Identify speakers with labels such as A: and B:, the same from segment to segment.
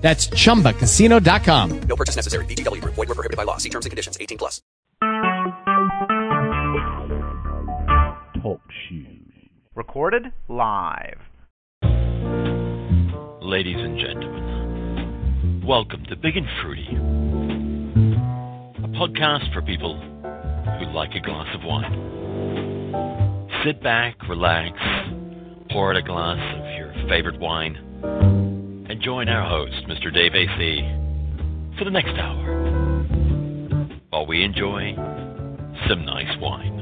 A: That's chumbacasino.com.
B: No purchase necessary. VGW Group. Void were prohibited by law. See terms and conditions. 18 plus.
C: Talk shoes. Recorded live.
D: Ladies and gentlemen, welcome to Big and Fruity, a podcast for people who like a glass of wine. Sit back, relax, pour out a glass of your favorite wine, and join our host, Mr. Dave AC, for the next hour while we enjoy some nice wine.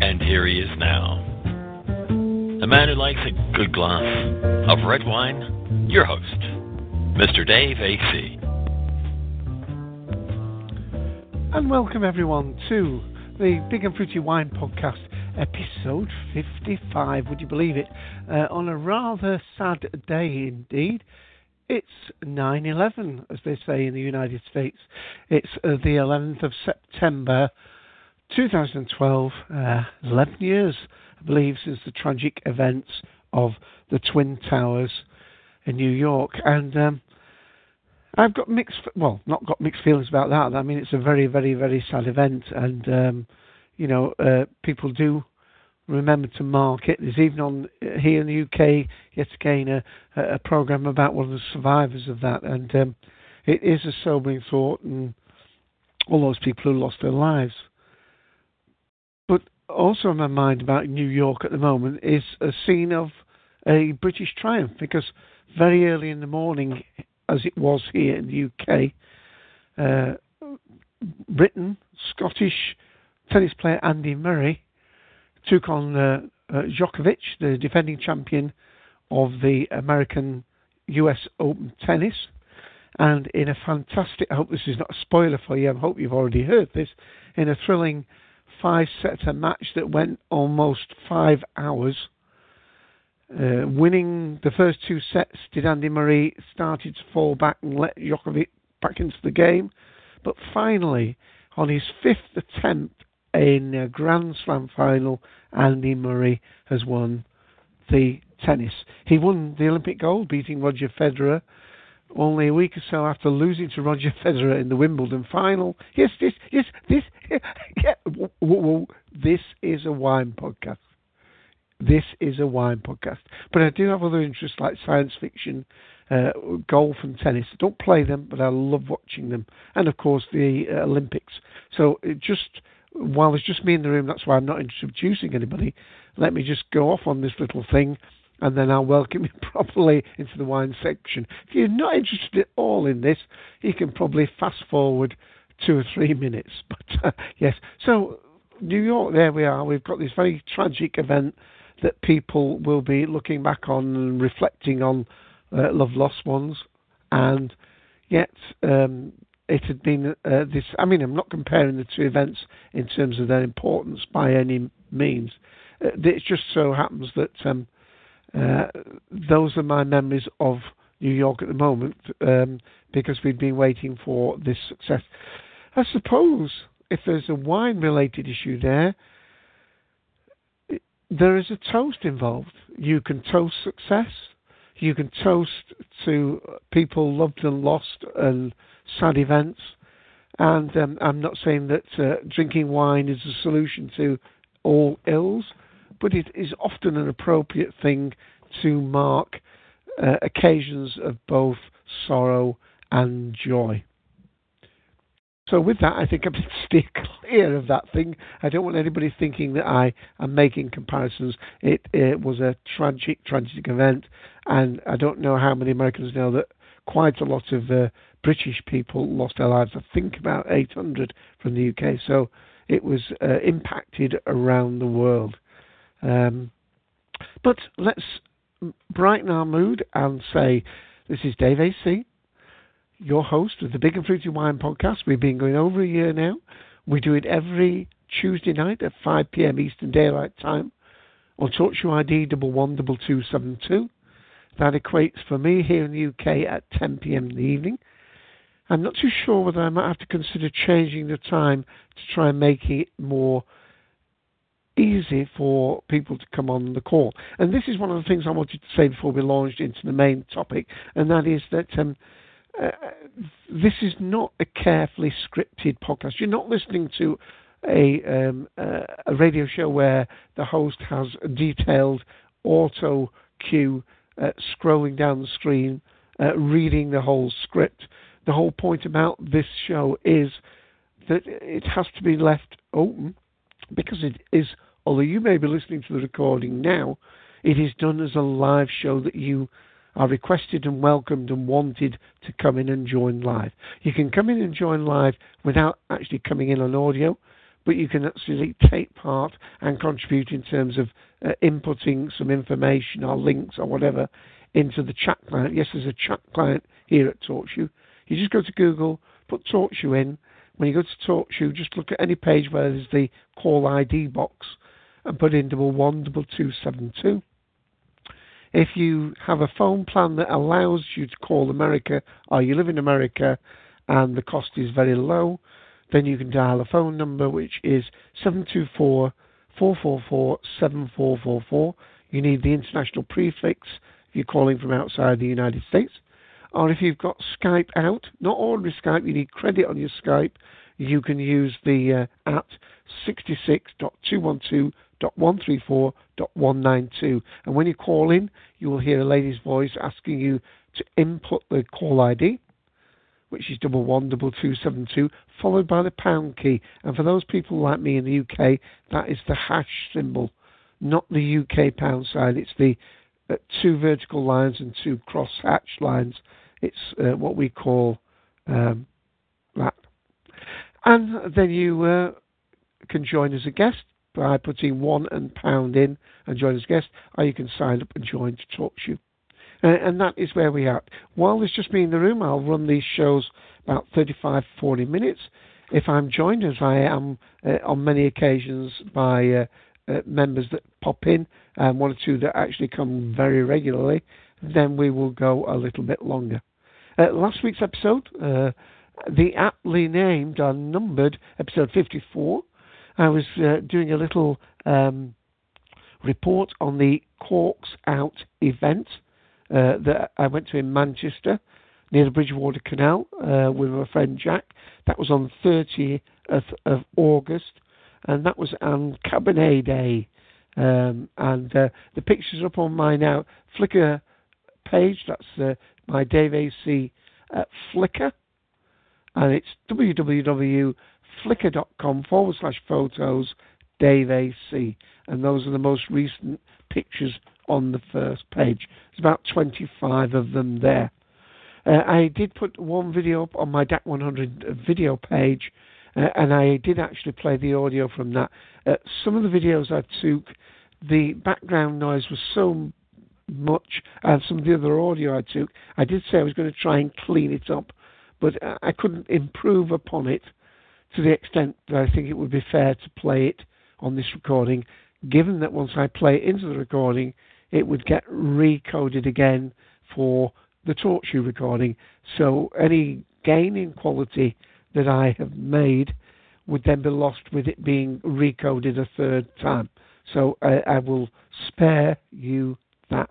D: And here he is now. A man who likes a good glass of red wine, your host, Mr. Dave AC.
E: And welcome everyone to the Big and Fruity Wine Podcast, episode 55. Would you believe it? Uh, on a rather sad day indeed. It's 9 11, as they say in the United States. It's uh, the 11th of September 2012. Uh, 11 years, I believe, since the tragic events of the Twin Towers in New York. And um, I've got mixed, well, not got mixed feelings about that. I mean, it's a very, very, very sad event, and um, you know, uh, people do remember to mark it. There's even on uh, here in the UK yet again a, a program about one of the survivors of that, and um, it is a sobering thought, and all those people who lost their lives. But also in my mind about New York at the moment is a scene of a British triumph because very early in the morning as it was here in the UK. Uh, Britain, Scottish tennis player Andy Murray took on uh, uh, Djokovic, the defending champion of the American US Open tennis. And in a fantastic, I hope this is not a spoiler for you, I hope you've already heard this, in a thrilling five setter match that went almost five hours. Uh, winning the first two sets, did Andy Murray started to fall back and let Djokovic back into the game. But finally, on his fifth attempt in a Grand Slam final, Andy Murray has won the tennis. He won the Olympic gold, beating Roger Federer only a week or so after losing to Roger Federer in the Wimbledon final. Yes, this, yes, this, yeah, whoa, this is a wine podcast. This is a wine podcast. But I do have other interests like science fiction, uh, golf, and tennis. I don't play them, but I love watching them. And of course, the uh, Olympics. So it just while it's just me in the room, that's why I'm not introducing anybody. Let me just go off on this little thing, and then I'll welcome you properly into the wine section. If you're not interested at all in this, you can probably fast forward two or three minutes. But uh, yes, so New York, there we are. We've got this very tragic event that people will be looking back on and reflecting on uh, love lost ones, and yet um, it had been uh, this. I mean, I'm not comparing the two events in terms of their importance by any means. Uh, it just so happens that um, uh, those are my memories of New York at the moment um, because we've been waiting for this success. I suppose if there's a wine related issue there, there is a toast involved. You can toast success. You can toast to people loved and lost and sad events. And um, I'm not saying that uh, drinking wine is a solution to all ills, but it is often an appropriate thing to mark uh, occasions of both sorrow and joy. So with that, I think I'm steer clear of that thing. I don't want anybody thinking that I am making comparisons. It, it was a tragic, tragic event, and I don't know how many Americans know that quite a lot of uh, British people lost their lives. I think about 800 from the UK. So it was uh, impacted around the world. Um, but let's brighten our mood and say this is Dave AC, your host of the Big and Fruity Wine podcast. We've been going over a year now. We do it every Tuesday night at 5 p.m. Eastern Daylight Time on TalkShoe ID 112272. That equates for me here in the UK at 10 p.m. in the evening. I'm not too sure whether I might have to consider changing the time to try and make it more easy for people to come on the call. And this is one of the things I wanted to say before we launched into the main topic, and that is that um, uh, this is not a carefully scripted podcast. You're not listening to a, um, uh, a radio show where the host has a detailed auto cue uh, scrolling down the screen, uh, reading the whole script. The whole point about this show is that it has to be left open because it is, although you may be listening to the recording now, it is done as a live show that you are requested and welcomed and wanted to come in and join live. You can come in and join live without actually coming in on audio, but you can actually take part and contribute in terms of uh, inputting some information or links or whatever into the chat client. Yes, there's a chat client here at TalkShoe. You just go to Google, put TalkShoe in. When you go to TalkShoe, just look at any page where there's the call ID box and put in double one double two seven two. If you have a phone plan that allows you to call America or you live in America and the cost is very low, then you can dial a phone number which is 724 444 7444. You need the international prefix if you're calling from outside the United States. Or if you've got Skype out, not ordinary Skype, you need credit on your Skype, you can use the uh, at 66.212.134.192. And when you call in, you will hear a lady's voice asking you to input the call ID, which is double one double two seven two, followed by the pound key. And for those people like me in the UK, that is the hash symbol, not the UK pound sign. It's the uh, two vertical lines and two cross hatch lines. It's uh, what we call um, that. And then you uh, can join as a guest by putting one and pound in and join as guest, or you can sign up and join to talk to you. Uh, and that is where we are. While there's just me in the room, I'll run these shows about 35, 40 minutes. If I'm joined, as I am uh, on many occasions, by uh, uh members that pop in, and one or two that actually come very regularly, then we will go a little bit longer. Uh, last week's episode, uh, the aptly named and numbered episode 54, I was doing a little um, report on the Corks Out event uh, that I went to in Manchester near the Bridgewater Canal uh, with my friend Jack. That was on 30th of August, and that was on Cabernet Day. Um, and uh, the pictures are up on my now Flickr page. That's uh, my Dave AC uh, Flickr, and it's www.flickr.com forward slash photos Dave AC, and those are the most recent pictures on the first page. There's about 25 of them there. Uh, I did put one video up on my DAC 100 video page, uh, and I did actually play the audio from that. Uh, some of the videos I took, the background noise was so much, and some of the other audio I took, I did say I was going to try and clean it up, but I couldn't improve upon it to the extent that I think it would be fair to play it on this recording, given that once I play it into the recording, it would get recoded again for the TalkShoe recording. So any gain in quality that I have made would then be lost with it being recoded a third time. So I, I will spare you that.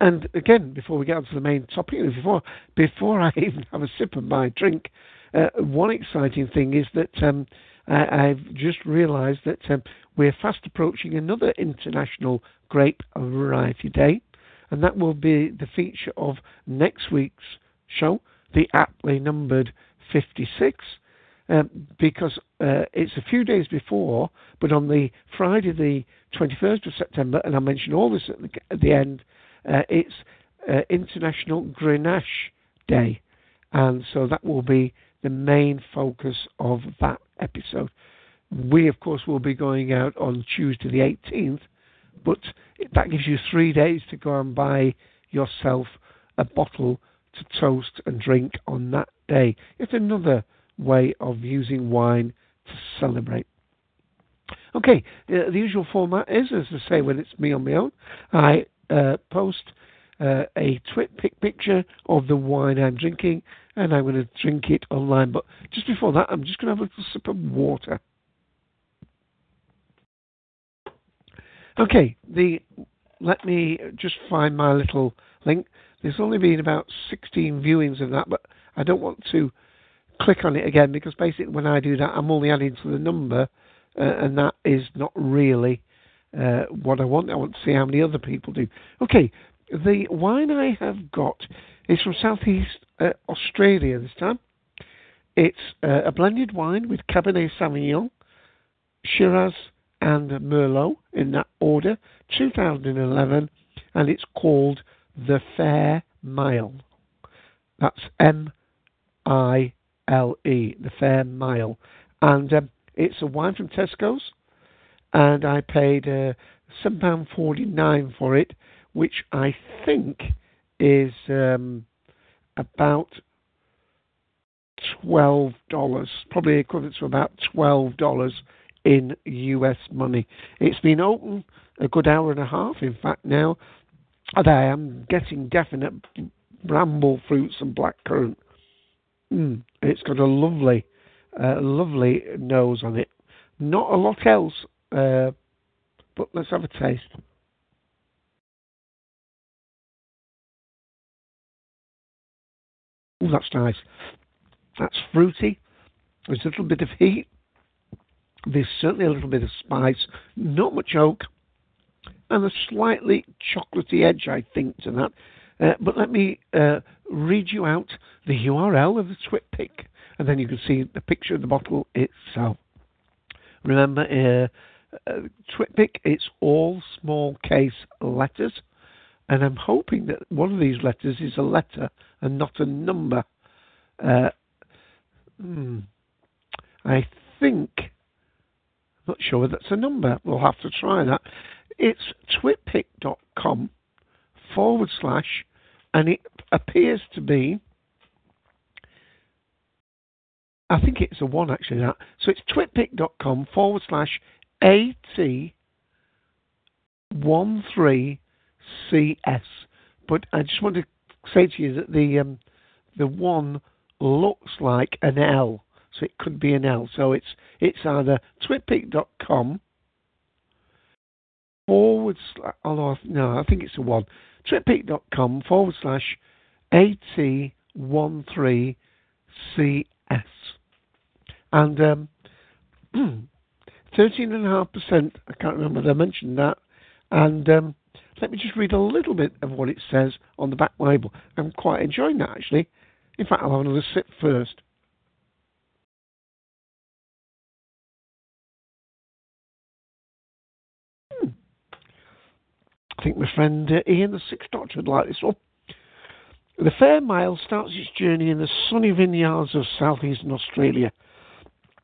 E: And again, before we get on to the main topic, before before I even have a sip of my drink, uh, one exciting thing is that um, I, have just realised that um, we're fast approaching another International Grape Variety Day, and that will be the feature of next week's show, the aptly numbered 56. Um, because uh, it's a few days before, but on the Friday, the 21st of September, and I mentioned all this at the, at the end, uh, it's uh, International Grenache Day, and so that will be the main focus of that episode. we, of course, will be going out on Tuesday the 18th, but that gives you three days to go and buy yourself a bottle to toast and drink on that day. It's another way of using wine to celebrate. Okay, uh, the usual format is, as I say, when it's me on my own, I uh, post uh, a TwitPic picture of the wine I'm drinking, and I'm going to drink it online. But just before that, I'm just going to have a little sip of water. Okay, the let me just find my little link. There's only been about 16 viewings of that, but I don't want to click on it again because basically when I do that, I'm only adding to the number, uh, and that is not really uh, what I want. I want to see how many other people do. Okay, the wine I have got is from Southeast uh, Australia this time. It's uh, a blended wine with Cabernet Sauvignon, Shiraz, and Merlot in that order, 2011, and it's called The Fair Mile. That's M I L E, The Fair Mile. And um, it's a wine from Tesco's, and I paid uh, £7.49 for it, which I think is um, about twelve dollars, probably equivalent to about twelve dollars in US money. It's been open a good hour and a half, in fact, now, and I am getting definite bramble fruits and blackcurrant. Mm, it's got a lovely, uh, lovely nose on it. Not a lot else, uh, but let's have a taste. Oh, that's nice. That's fruity. There's a little bit of heat. There's certainly a little bit of spice. Not much oak. And a slightly chocolatey edge, I think, to that. Uh, but let me uh, read you out the URL of the TwitPic, and then you can see the picture of the bottle itself. Remember, uh, uh, it's all small case letters, and I'm hoping that one of these letters is a letter and not a number. Uh, hmm, I think, I'm not sure that's a number. We'll have to try that. It's twitpic.com forward slash, and it appears to be, I think it's a one actually, that. So it's twitpic.com forward slash AT13CS. But I just want to say to you that the um, the one looks like an L, so it could be an L. So it's it's either twitpic.com forward slash, although I, no, I think it's a one, twitpic.com forward slash AT13CS. And um, 13.5%, I can't remember I mentioned that. And um, let me just read a little bit of what it says on the back label. I'm quite enjoying that actually. In fact, I'll have another sip first. Hmm. I think my friend uh, Ian, the Sixth Doctor, would like this one. The Fair Mile starts its journey in the sunny vineyards of southeastern Australia,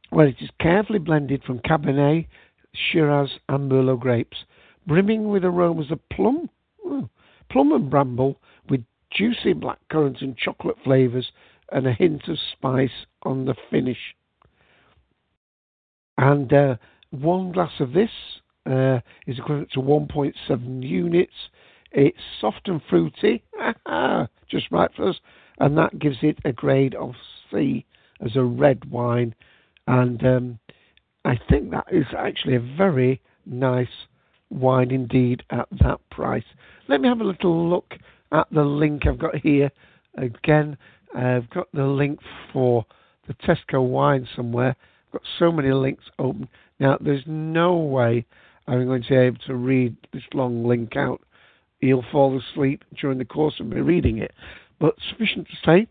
E: where it is carefully blended from Cabernet, Shiraz, and Merlot grapes brimming with aromas of plum, oh, plum and bramble, with juicy blackcurrant and chocolate flavours, and a hint of spice on the finish. And uh, one glass of this uh, is equivalent to 1.7 units. It's soft and fruity, just right for us, and that gives it a grade of C as a red wine. And um, I think that is actually a very nice wine indeed at that price. Let me have a little look at the link I've got here. Again, I've got the link for the Tesco wine somewhere. I've got so many links open. Now, there's no way I'm going to be able to read this long link out. You'll fall asleep during the course of me reading it. But sufficient to say,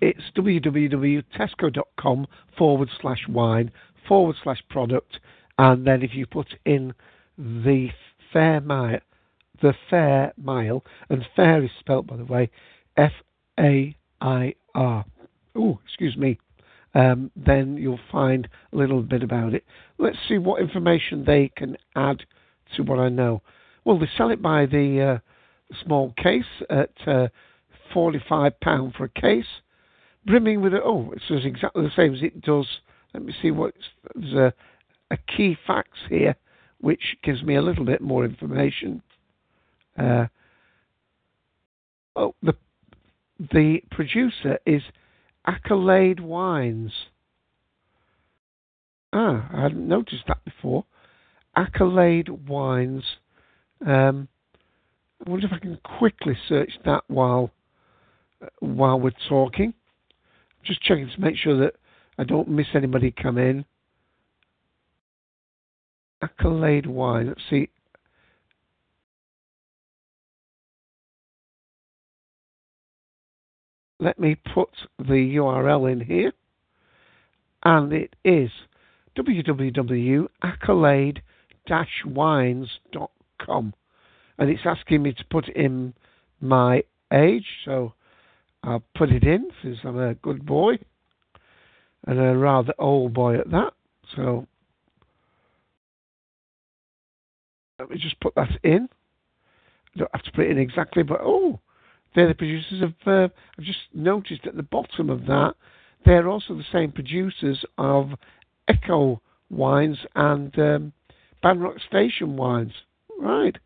E: it's www.tesco.com forward slash wine forward slash product and then if you put in the fair mile, the fair mile, and fair is spelt by the way, F A I R. Oh, excuse me. um, then you'll find a little bit about it. Let's see what information they can add to what I know. Well, they sell it by the uh, small case at uh, £45 for a case, brimming with it. Oh, it says exactly the same as it does. Let me see what there's a key facts here, which gives me a little bit more information. Uh, oh, the the producer is Accolade Wines. Ah, I hadn't noticed that before. Accolade Wines. Um, I wonder if I can quickly search that while while we're talking. Just checking to make sure that I don't miss anybody come in. Accolade Wine. Let's see. let me put the URL in here, and it is www.accolade-wines.com, and it's asking me to put in my age, so I'll put it in since I'm a good boy and a rather old boy at that. So let me just put that in. I don't have to put it in exactly, but oh, they're the producers of. Uh, I've just noticed at the bottom of that, they're also the same producers of Echo wines and um, Banrock Station wines. Right.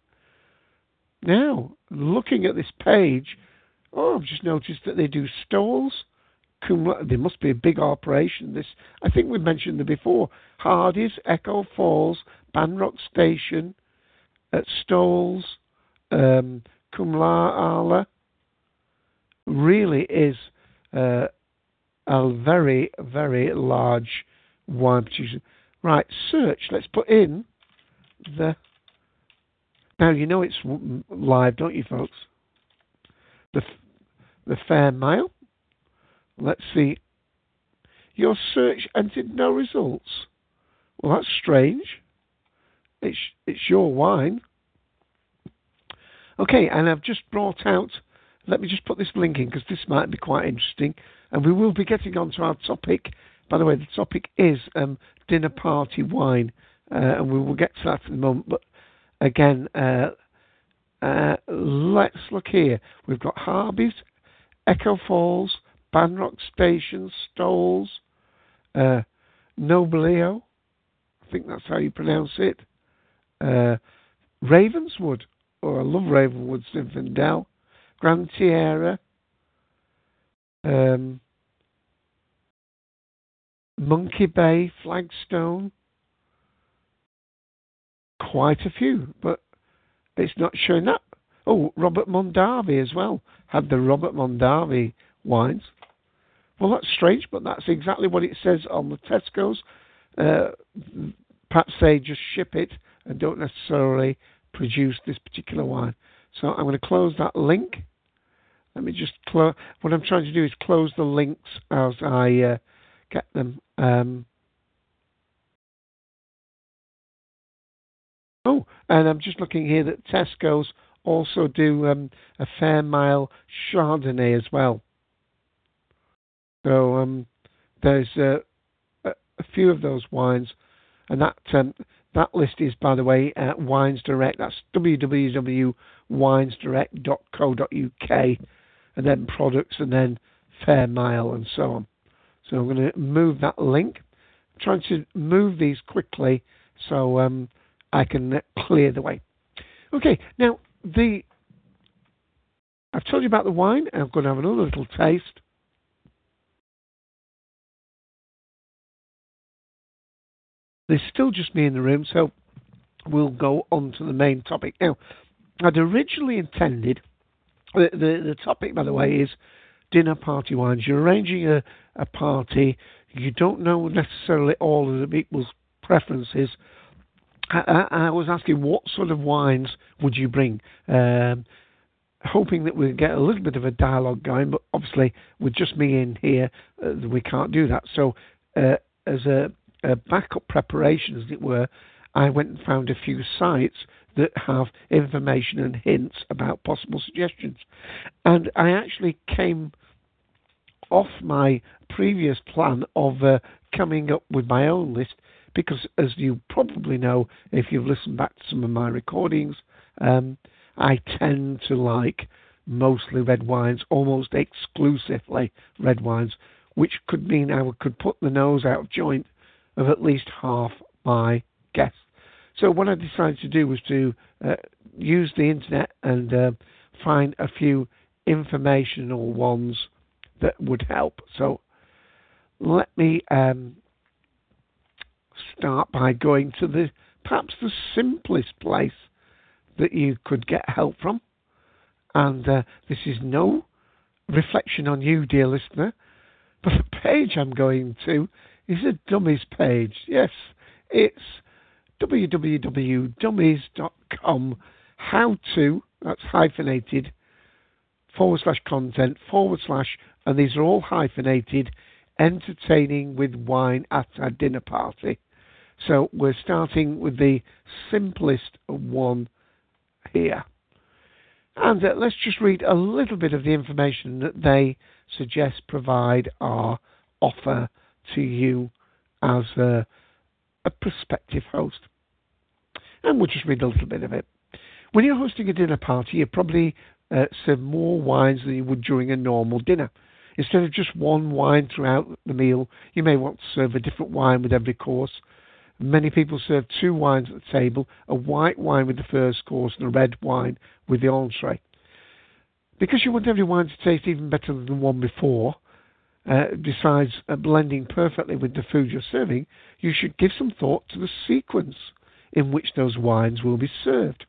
E: Now, looking at this page, oh, I've just noticed that they do Stowells. There must be a big operation. This, I think we mentioned them before. Hardy's, Echo Falls, Banrock Station, at Stowells, um, Kumala really is uh, a very, very large wine producer. Right, search. Let's put in the. Now you know it's live, don't you, folks? The the Fair Mile. Let's see. Your search entered no results. Well, that's strange. It's it's your wine. Okay, and I've just brought out let me just put this link in because this might be quite interesting. And we will be getting on to our topic. By the way, the topic is um, dinner party wine, uh, and we will get to that in a moment. But again, uh, uh, let's look here. We've got Hardy's, Echo Falls, Banrock Station, Stowells, uh. I think that's how you pronounce it. Uh, Ravenswood, or I love Ravenswood Zinfandel. Grand Tierra, um, Monkey Bay, Flagstone, quite a few, but it's not showing up. Oh, Robert Mondavi as well had the Robert Mondavi wines. Well, that's strange, but that's exactly what it says on the Tesco's. Uh, perhaps they just ship it and don't necessarily produce this particular wine. So I'm going to close that link let me just close. What I'm trying to do is close the links as I uh, get them. Um, oh, and I'm just looking here that Tesco's also do um, a Fair Mile Chardonnay as well. So um, there's uh, a, few of those wines, and that um, that list is, by the way, at Wines Direct. That's www.winesdirect.co.uk and then products, and then Fair Mile, and so on. So I'm going to move that link. I'm trying to move these quickly so um, I can clear the way. Okay, now the I've told you about the wine. I'm going to have another little taste. There's still just me in the room, so we'll go on to the main topic. Now, I'd originally intended the, the, the topic, by the way, is dinner party wines. You're arranging a, a party. You don't know necessarily all of the people's preferences. I, I, I was asking what sort of wines would you bring, um, hoping that we'd get a little bit of a dialogue going. But obviously, with just me in here, uh, we can't do that. So, uh, as a, a backup preparation, as it were, I went and found a few sites that have information and hints about possible suggestions. And I actually came off my previous plan of uh, coming up with my own list because, as you probably know, if you've listened back to some of my recordings, um, I tend to like mostly red wines, almost exclusively red wines, which could mean I could put the nose out of joint of at least half my guests. So what I decided to do was to uh, use the internet and uh, find a few informational ones that would help. So let me um, start by going to the perhaps the simplest place that you could get help from. And uh, this is no reflection on you, dear listener, but the page I'm going to is a dummies page. Yes, it's www.dummies.com. How to, that's hyphenated, forward slash content, forward slash, and these are all hyphenated, entertaining with wine at a dinner party. So we're starting with the simplest one here. And uh, let's just read a little bit of the information that they suggest provide our offer to you as a, a prospective host. And we'll just read a little bit of it. When you're hosting a dinner party, you probably uh, serve more wines than you would during a normal dinner. Instead of just one wine throughout the meal, you may want to serve a different wine with every course. Many people serve two wines at the table a white wine with the first course and a red wine with the entree. Because you want every wine to taste even better than the one before, uh, besides uh, blending perfectly with the food you're serving, you should give some thought to the sequence in which those wines will be served.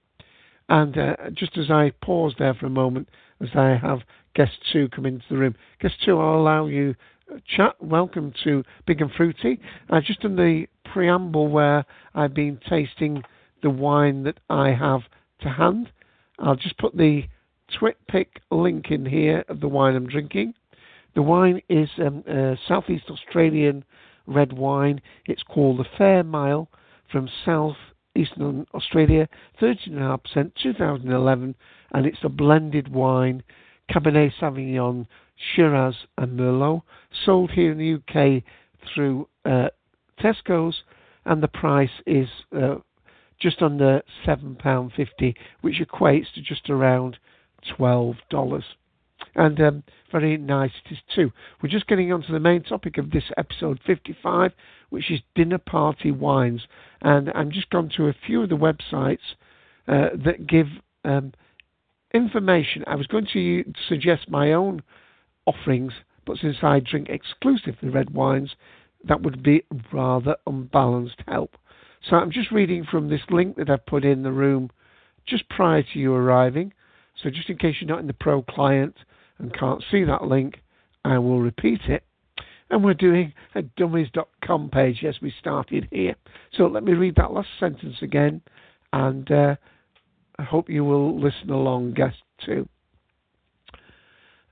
E: And uh, just as I pause there for a moment, as I have guest two come into the room, guest two, I'll allow you chat. Welcome to Big and Fruity. I've just done the preamble where I've been tasting the wine that I have to hand. I'll just put the TwitPic link in here of the wine I'm drinking. The wine is um, Southeast Australian red wine. It's called the Fair Mile from South Eastern Australia, 13.5%, 2011, and it's a blended wine, Cabernet Sauvignon, Shiraz, and Merlot, sold here in the UK through uh, Tesco's, and the price is uh, just under £7.50, which equates to just around $12 and um, very nice it is too. We're just getting on to the main topic of this episode 55, which is dinner party wines, and I'm just gone to a few of the websites uh, that give um, information. I was going to suggest my own offerings, but since I drink exclusively red wines, that would be rather unbalanced help. So I'm just reading from this link that I've put in the room just prior to you arriving. So just in case you're not in the pro client, and can't see that link, I will repeat it. And we're doing a dummies.com page. Yes, we started here. So let me read that last sentence again, and uh, I hope you will listen along, guest too.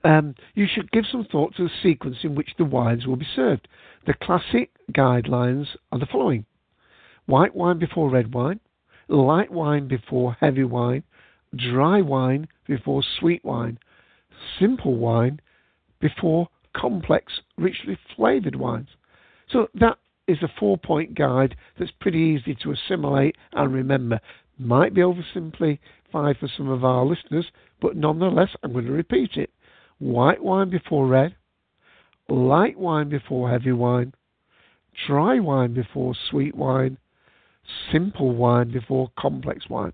E: Um, you should give some thought to the sequence in which the wines will be served. The classic guidelines are the following white wine before red wine, light wine before heavy wine, dry wine before sweet wine, simple wine before complex, richly flavoured wines. So that is a four point guide that's pretty easy to assimilate and remember. Might be oversimplified for some of our listeners, but nonetheless, I'm going to repeat it. White wine before red, light wine before heavy wine, dry wine before sweet wine, simple wine before complex wine.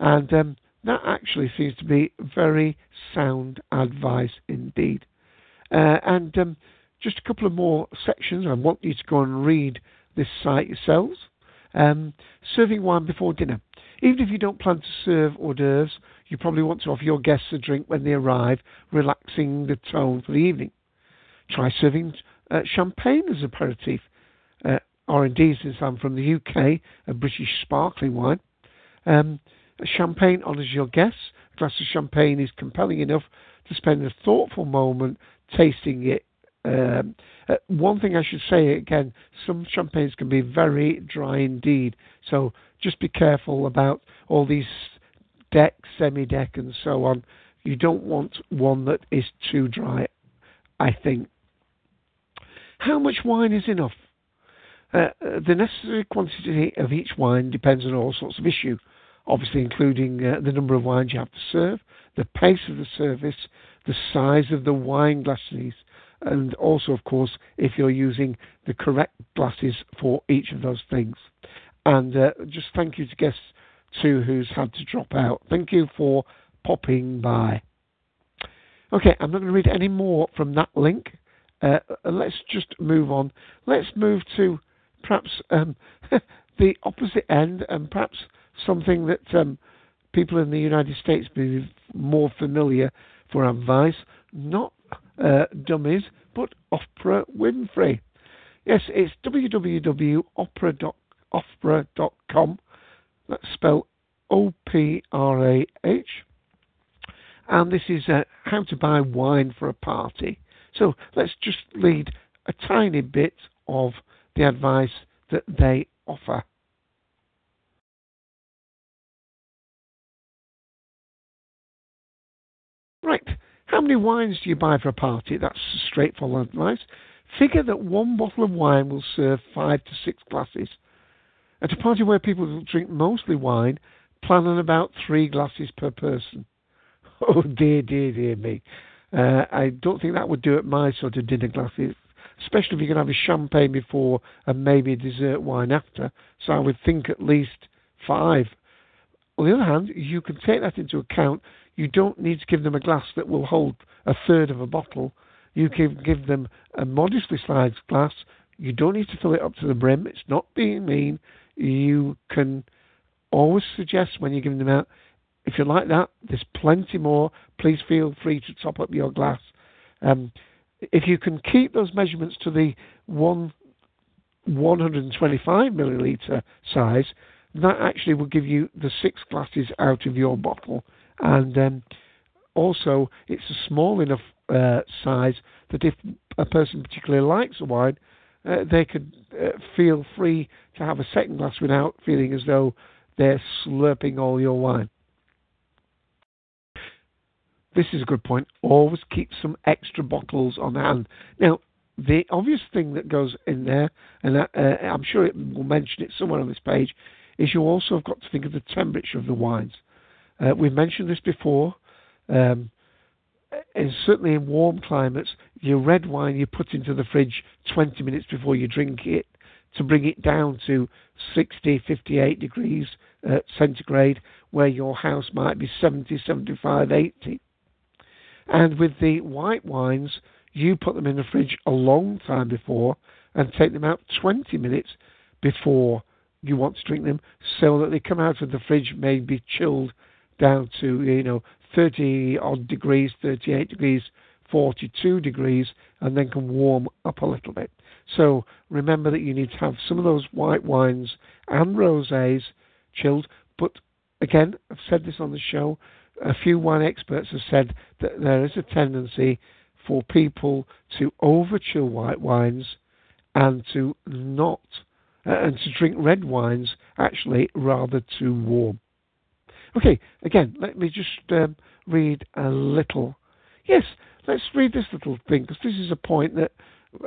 E: And um, that actually seems to be very sound advice indeed. Uh, and um, just a couple of more sections. I want you to go and read this site yourselves. Um, serving wine before dinner. Even if you don't plan to serve hors d'oeuvres, you probably want to offer your guests a drink when they arrive, relaxing the tone for the evening. Try serving uh, champagne as aperitif, uh, or indeed, since I'm from the UK, a British sparkling wine. Um, Champagne honours your guests. A glass of champagne is compelling enough to spend a thoughtful moment tasting it. Um, uh, one thing I should say again, some champagnes can be very dry indeed. So just be careful about all these deck, semi deck, and so on. You don't want one that is too dry. I think. How much wine is enough? Uh, uh, the necessary quantity of each wine depends on all sorts of issues, obviously including uh, the number of wines you have to serve, the pace of the service, the size of the wine glasses, and also, of course, if you're using the correct glasses for each of those things. And uh, just thank you to guest two who's had to drop out. Thank you for popping by. Okay, I'm not going to read any more from that link. Uh, let's just move on. Let's move to perhaps um, the opposite end and perhaps something that um, people in the United States may be more familiar for advice. Not uh, dummies, but Oprah Winfrey. Yes, it's www.oprah.com. That's spelled O P R A H. And this is uh, how to buy wine for a party. So let's just read a tiny bit of the advice that they offer. Right, how many wines do you buy for a party? That's straightforward advice. Figure that one bottle of wine will serve five to six glasses. At a party where people drink mostly wine, plan on about three glasses per person. Oh dear, dear, dear me. Uh, I don't think that would do at my sort of dinner glasses, especially if you're going to have a champagne before and maybe a dessert wine after. So I would think at least five. On the other hand, you can take that into account. You don't need to give them a glass that will hold a third of a bottle. You can give them a modestly sized glass. You don't need to fill it up to the brim. It's not being mean. You can always suggest when you're giving them out if you like that, there's plenty more. Please feel free to top up your glass. Um, if you can keep those measurements to the one 125 milliliter size, that actually will give you the six glasses out of your bottle. And um, also, it's a small enough uh, size that if a person particularly likes a wine, uh, they could uh, feel free to have a second glass without feeling as though they're slurping all your wine this is a good point. Always keep some extra bottles on hand. Now, the obvious thing that goes in there, and uh, I'm sure it will mention it somewhere on this page, is you also have got to think of the temperature of the wines. Uh, we've mentioned this before. Um, and certainly in warm climates, your red wine you put into the fridge 20 minutes before you drink it to bring it down to 60, 58 degrees uh, centigrade, where your house might be 70, 75, 80. And with the white wines, you put them in the fridge a long time before and take them out 20 minutes before you want to drink them so that they come out of the fridge maybe chilled down to, you know, 30 odd degrees, 38 degrees, 42 degrees, and then can warm up a little bit. So remember that you need to have some of those white wines and rosés chilled. But again, I've said this on the show, a few wine experts have said that there is a tendency for people to overchill white wines and to not uh, and to drink red wines actually rather too warm. Okay, again, let me just um, read a little. Yes, let's read this little thing because this is a point that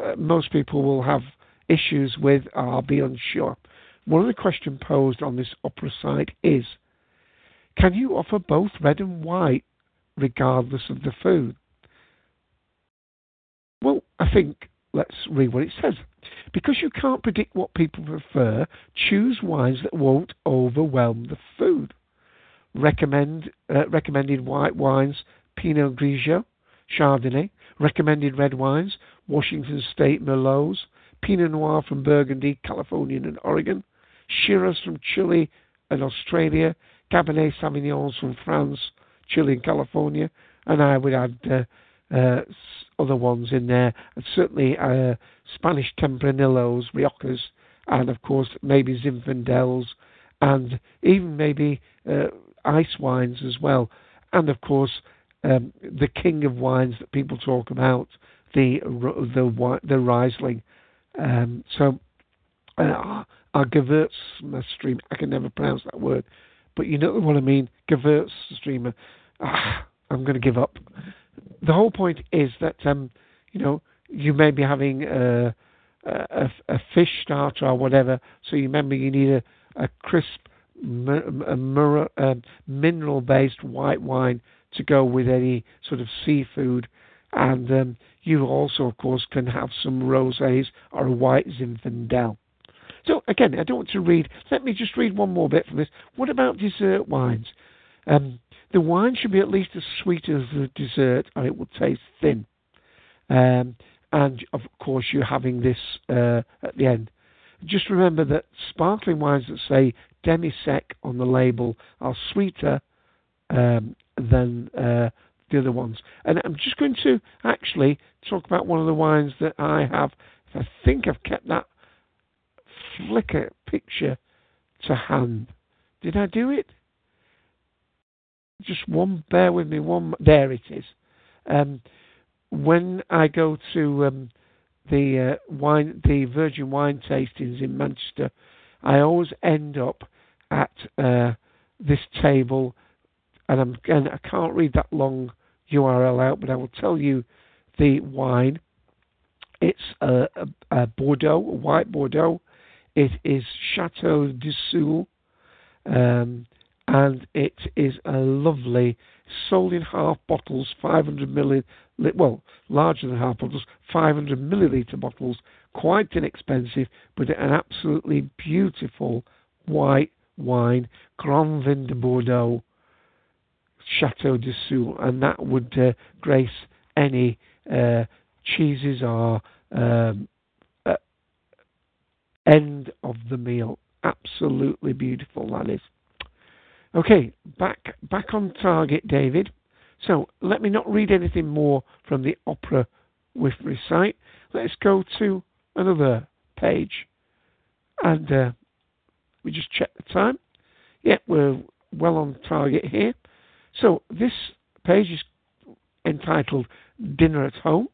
E: uh, most people will have issues with. I'll be unsure. One of the questions posed on this Oprah site is can you offer both red and white regardless of the food? Well, I think let's read what it says. Because you can't predict what people prefer, choose wines that won't overwhelm the food. Recommend uh, recommended white wines: Pinot Grigio, Chardonnay. Recommended red wines: Washington State Merlots, Pinot Noir from Burgundy, California, and Oregon, Shiraz from Chile and Australia, Cabernet Sauvignons from France, Chile, and California, and I would add uh, uh, other ones in there, and certainly uh, Spanish Tempranillos, Riojas, and of course maybe Zinfandels, and even maybe uh, ice wines as well, and of course um, the king of wines that people talk about, the the the Riesling. Um, so uh, our Gewürztraminer, I can never pronounce that word, but you know what I mean. Gewürztraminer. Ah, I'm going to give up. The whole point is that um, you know, you may be having a, a, a fish starter or whatever. So you remember you need a, a crisp, a mineral-based white wine to go with any sort of seafood. And um, you also, of course, can have some rosés or a white Zinfandel. So again, I don't want to read. Let me just read one more bit from this. What about dessert wines? Um, the wine should be at least as sweet as the dessert, or it will taste thin. Um, and of course, you're having this uh, at the end. Just remember that sparkling wines that say demi sec on the label are sweeter um, than uh, the other ones. And I'm just going to actually talk about one of the wines that I have. I think I've kept that Flickr picture to hand. Did I do it? Just one, bear with me, one, there it is. Um, when I go to um, the uh, wine, the Virgin Wine tastings in Manchester, I always end up at uh, this table, and I'm and I can't read that long URL out, but I will tell you the wine. It's a, a, a Bordeaux, a white Bordeaux. It is Chateau de Soule, um, and it is a lovely, sold in half bottles, 500 milliliter, well, larger than half bottles, 500 milliliter bottles, quite inexpensive, but an absolutely beautiful white wine, Grand Vin de Bordeaux, Chateau de Soule, and that would uh, grace any uh, cheeses or um, uh, end of the meal. Absolutely beautiful, that is. Okay, back back on target, David. So let me not read anything more from the Oprah with recite. Let's go to another page, and uh, we just check the time. Yeah, we're well on target here. So this page is entitled Dinner at Home.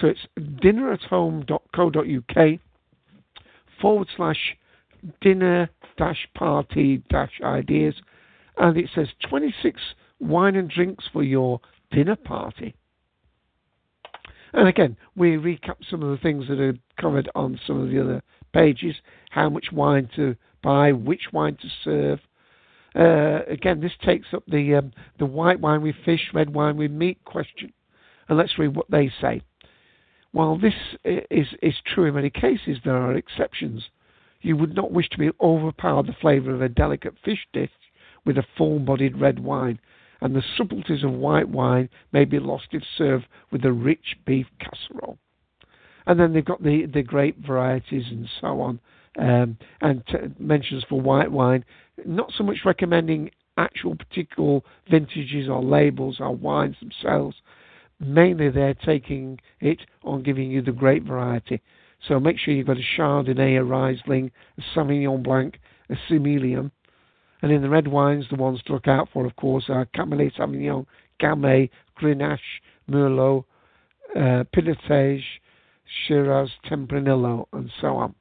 E: So it's dinnerathome.co.uk forward slash dinner dash party dash ideas. And it says 26 wine and drinks for your dinner party. And again, we recap some of the things that are covered on some of the other pages how much wine to buy, which wine to serve, uh, again, this takes up the um, the white wine with fish, red wine with meat question, and let's read what they say. While this is is true in many cases, there are exceptions. You would not wish to be overpower the flavour of a delicate fish dish with a full-bodied red wine, and the subtleties of white wine may be lost if served with a rich beef casserole. And then they've got the, the grape varieties and so on, um, and t- mentions for white wine not so much recommending actual particular vintages or labels or wines themselves. Mainly, they're taking it on giving you the grape variety. So make sure you've got a Chardonnay, a Riesling, a Sauvignon Blanc, a Semillon. And in the red wines, the ones to look out for, of course, are Cabernet Sauvignon, Gamay, Grenache, Merlot, uh, Pinotage, Shiraz, Tempranillo, and so on.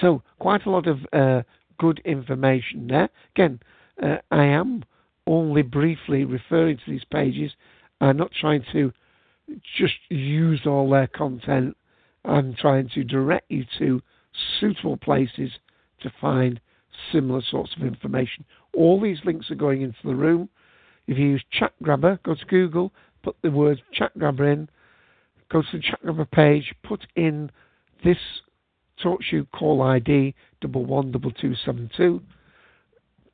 E: So quite a lot of uh, good information there. Again, uh, I am only briefly referring to these pages. I'm not trying to just use all their content. I'm trying to direct you to suitable places to find similar sorts of information. All these links are going into the room. If you use Chat Grabber, go to Google, put the word Chat Grabber in, go to the Chat Grabber page, put in this TalkShoe call ID double one double two seven two.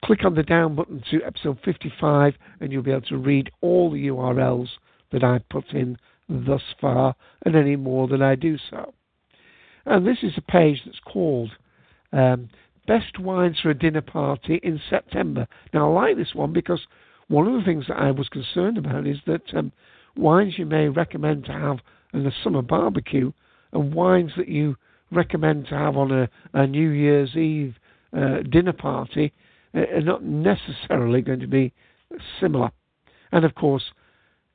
E: Click on the down button to episode 55 and you'll be able to read all the URLs that I've put in thus far and any more that I do so. And this is a page that's called um, Best Wines for a Dinner Party in September. Now, I like this one because one of the things that I was concerned about is that um, wines you may recommend to have in a summer barbecue and wines that you recommend to have on a, a New Year's Eve uh, dinner party uh, are not necessarily going to be similar. And of course,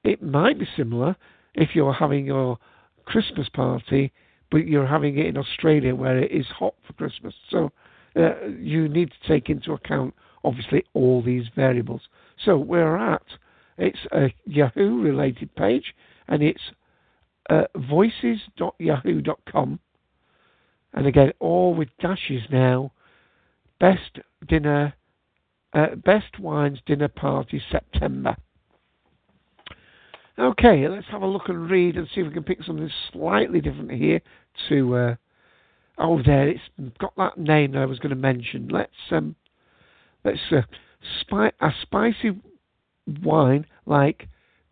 E: it might be similar if you're having your Christmas party, but you're having it in Australia where it is hot for Christmas. So uh, you need to take into account, obviously, all these variables. So we're at, it's a Yahoo related page, and it's uh, voices.yahoo.com. And again, all with dashes now. Best dinner, uh, best wines dinner party September. Okay, let's have a look and read and see if we can pick something slightly different here. To uh, oh, there, it's got that name that I was going to mention. Let's um, let's uh, spi- a spicy wine like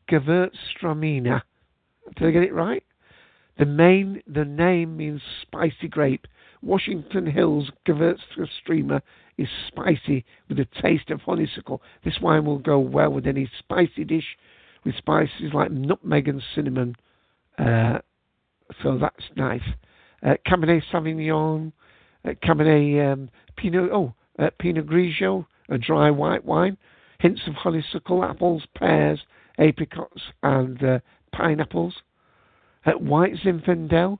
E: Gewürztraminer. Did I get it right? The main the name means spicy grape. Washington Hills Gewürztraminer is spicy with a taste of honeysuckle. This wine will go well with any spicy dish with spices like nutmeg and cinnamon. Uh, so that's nice. Uh, Cabernet Sauvignon, uh, Cabernet um, Pinot, oh, uh, Pinot Grigio, a dry white wine, hints of honeysuckle, apples, pears, apricots, and uh, pineapples. Uh, White Zinfandel,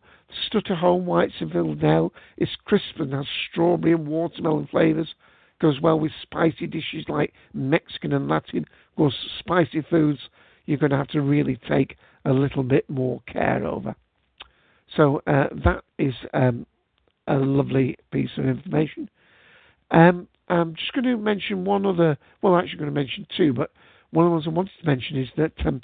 E: Sutter Home White Zinfandel is crisp and has strawberry and watermelon flavours. Goes well with spicy dishes like Mexican and Latin. Of course, spicy foods you're going to have to really take a little bit more care over. So uh, that is um, a lovely piece of information. Um, I'm just going to mention one other, well, I'm actually going to mention two, but one of the ones I wanted to mention is that um,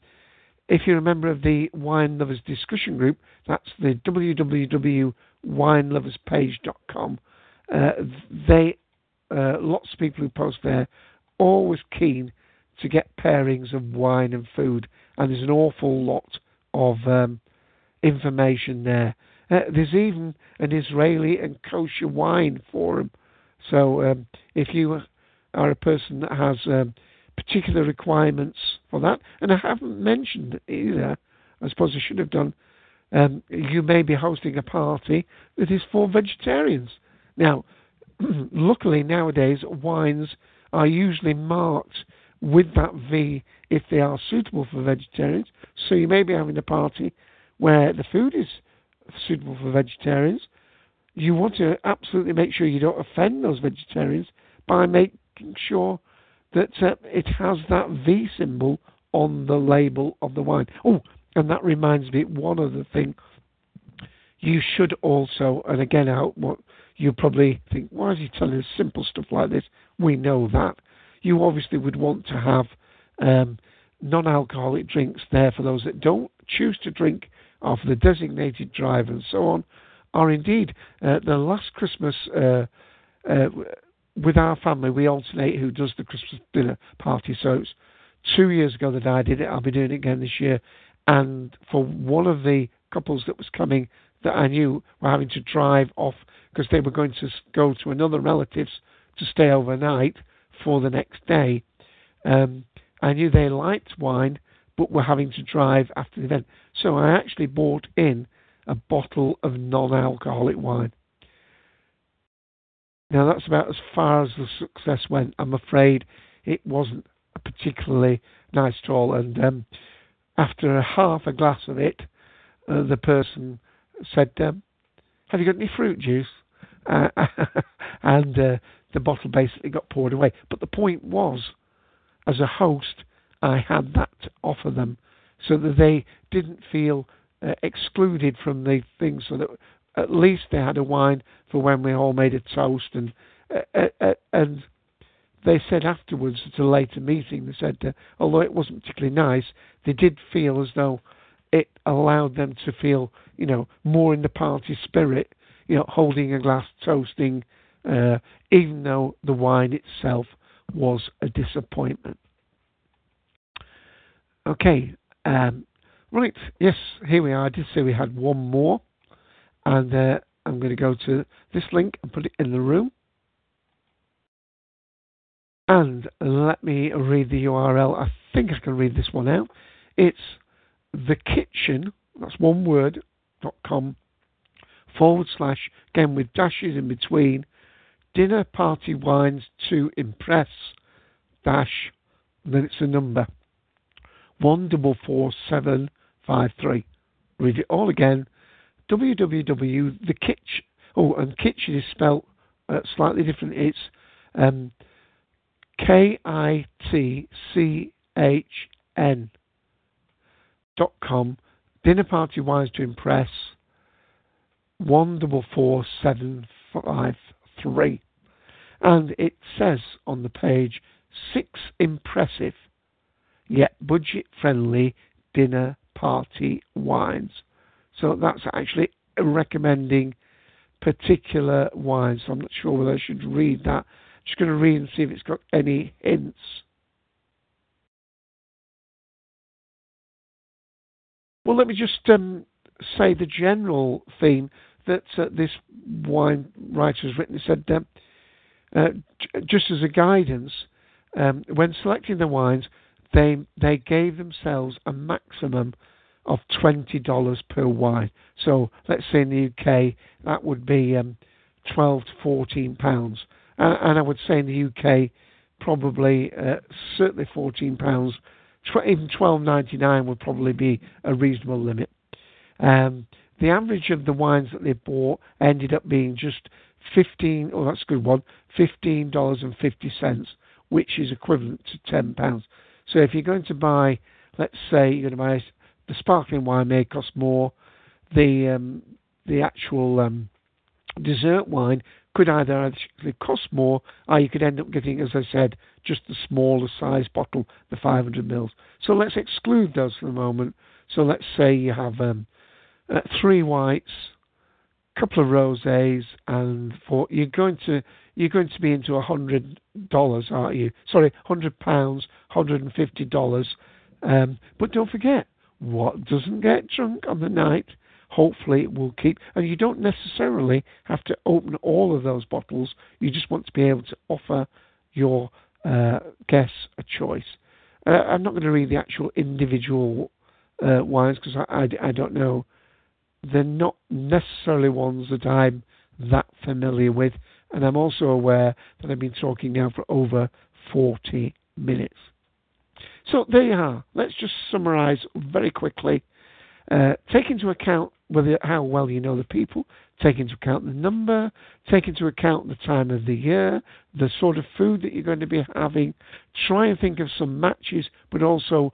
E: if you're a member of the Wine Lovers discussion group, that's the www.wineloverspage.com. Uh, they, uh, lots of people who post there, are always keen to get pairings of wine and food, and there's an awful lot of um, information there. Uh, there's even an Israeli and kosher wine forum. So um, if you are a person that has um, particular requirements for that, and I haven't mentioned either, I suppose I should have done, um, you may be hosting a party that is for vegetarians. Now, luckily nowadays, wines are usually marked with that V if they are suitable for vegetarians. So you may be having a party where the food is suitable for vegetarians. You want to absolutely make sure you don't offend those vegetarians by making sure that uh, it has that V symbol on the label of the wine. Oh, and that reminds me, one other thing. You should also, and again, out what you probably think, why is he telling us simple stuff like this? We know that you obviously would want to have um, non alcoholic drinks there for those that don't choose to drink for the designated driver and so on. Or indeed, uh, the last Christmas uh, uh, with our family, we alternate who does the Christmas dinner party. So it's two years ago that I did it. I'll be doing it again this year. And for one of the couples that was coming that I knew were having to drive off because they were going to go to another relative's to stay overnight for the next day. Um, I knew they liked wine, but were having to drive after the event. So I actually bought in a bottle of non alcoholic wine. Now, that's about as far as the success went. I'm afraid it wasn't particularly nice at all. And um, after half a glass of it, uh, the person said, um, Have you got any fruit juice? Uh, and uh, the bottle basically got poured away. But the point was, as a host, I had that to offer them so that they didn't feel uh, excluded from the thing, so that at least they had a wine for when we all made a toast. And uh, uh, uh and they said afterwards at a later meeting, they said, although it wasn't particularly nice, they did feel as though it allowed them to feel, you know, more in the party spirit, you know, holding a glass, toasting, uh, even though the wine itself was a disappointment. Okay, um, right, yes, here we are. I did say we had one more, and uh, I'm going to go to this link and put it in the room. And let me read the URL. I think I can read this one out. It's the kitchen, that's one word, dot com, forward slash, again with dashes in between, dinner party wines to impress dash then it's a number one double four seven five three. Read it all again. www the kitchen oh and kitchen is spelt uh, slightly different. It's um, K I T C H N dot com Dinner party wise to impress. One double four seven five three, and it says on the page six impressive yet budget friendly dinner party wines. So that's actually recommending particular wines. So I'm not sure whether I should read that. I'm Just going to read and see if it's got any hints. Well, let me just um, say the general theme that uh, this wine writer has written. He said, um, uh, j- just as a guidance, um, when selecting the wines, they they gave themselves a maximum of twenty dollars per wine. So let's say in the UK that would be um, twelve to fourteen pounds, uh, and I would say in the UK probably uh, certainly fourteen pounds. Tw- even twelve ninety nine would probably be a reasonable limit. Um, the average of the wines that they bought ended up being just fifteen. Oh, that's a good one. Fifteen dollars and fifty cents, which is equivalent to ten pounds. So if you're going to buy, let's say you're going to buy the sparkling wine may cost more. The um, the actual um, dessert wine could either actually cost more, or you could end up getting, as I said, just the smaller size bottle, the 500 mils. So let's exclude those for the moment. So let's say you have um, uh, three whites, a couple of rosés, and four. You're going to you're going to be into a hundred dollars, aren't you? Sorry, hundred pounds, hundred and fifty dollars. Um, but don't forget, what doesn't get drunk on the night, hopefully it will keep. And you don't necessarily have to open all of those bottles. You just want to be able to offer your uh, guests a choice. Uh, I'm not going to read the actual individual uh, wines because I, I, I don't know. They're not necessarily ones that I'm that familiar with. And I'm also aware that I've been talking now for over 40 minutes. So there you are. Let's just summarize very quickly. Uh, take into account whether how well you know the people, take into account the number, take into account the time of the year, the sort of food that you're going to be having. Try and think of some matches, but also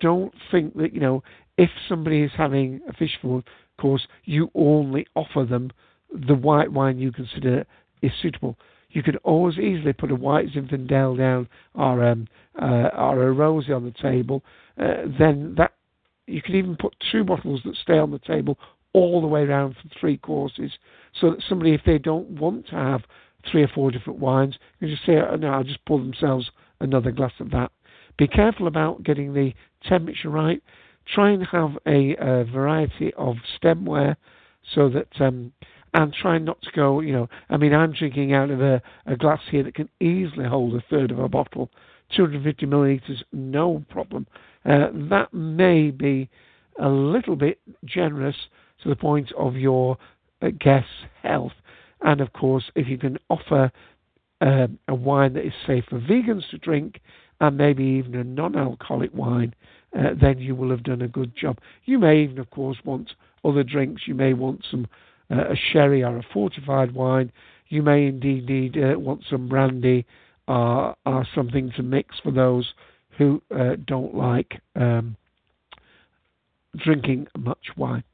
E: don't think that, you know, if somebody is having a fish food course, you only offer them the white wine you consider is suitable. You could always easily put a white Zinfandel down or um, uh, or a rosé on the table. Uh, then that you could even put two bottles that stay on the table all the way around for three courses, so that somebody, if they don't want to have three or four different wines, can just say, oh, "No, I'll just pour themselves another glass of that." Be careful about getting the temperature right. Try and have a, a variety of stemware so that um, and try not to go, you know, I mean, I'm drinking out of a, a glass here that can easily hold a third of a bottle, 250 millilitres, no problem. Uh, that may be a little bit generous to the point of your uh, guest's health. And of course, if you can offer uh, a wine that is safe for vegans to drink, and maybe even a non alcoholic wine, uh, then you will have done a good job. You may even, of course, want other drinks. You may want some a sherry or a fortified wine. You may indeed need uh, want some brandy or, or something to mix for those who uh, don't like um, drinking much wine.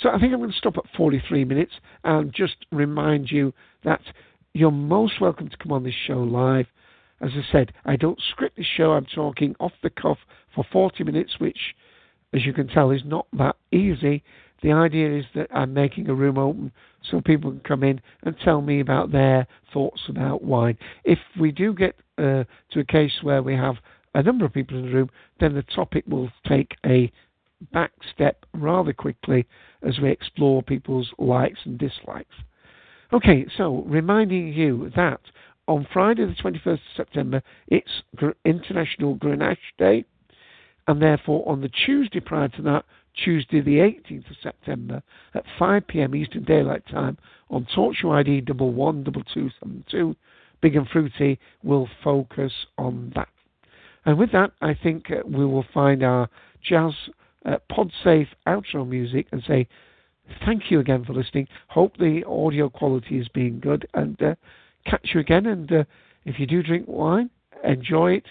E: So I think I'm going to stop at 43 minutes and just remind you that you're most welcome to come on this show live. As I said, I don't script the show. I'm talking off the cuff for 40 minutes, which, as you can tell, is not that easy. The idea is that I'm making a room open so people can come in and tell me about their thoughts about wine. If we do get uh, to a case where we have a number of people in the room, then the topic will take a back step rather quickly as we explore people's likes and dislikes. Okay, so reminding you that on Friday, the 21st of September, it's International Grenache Day, and therefore on the Tuesday prior to that, Tuesday, the 18th of September at 5 pm Eastern Daylight Time on TalkShoe ID 112272. Big and Fruity will focus on that. And with that, I think uh, we will find our jazz uh, pod-safe outro music and say thank you again for listening. Hope the audio quality is being good and uh, catch you again. And uh, if you do drink wine, enjoy it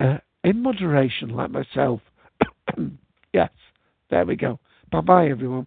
E: uh, in moderation, like myself. yes. There we go. Bye bye, everyone.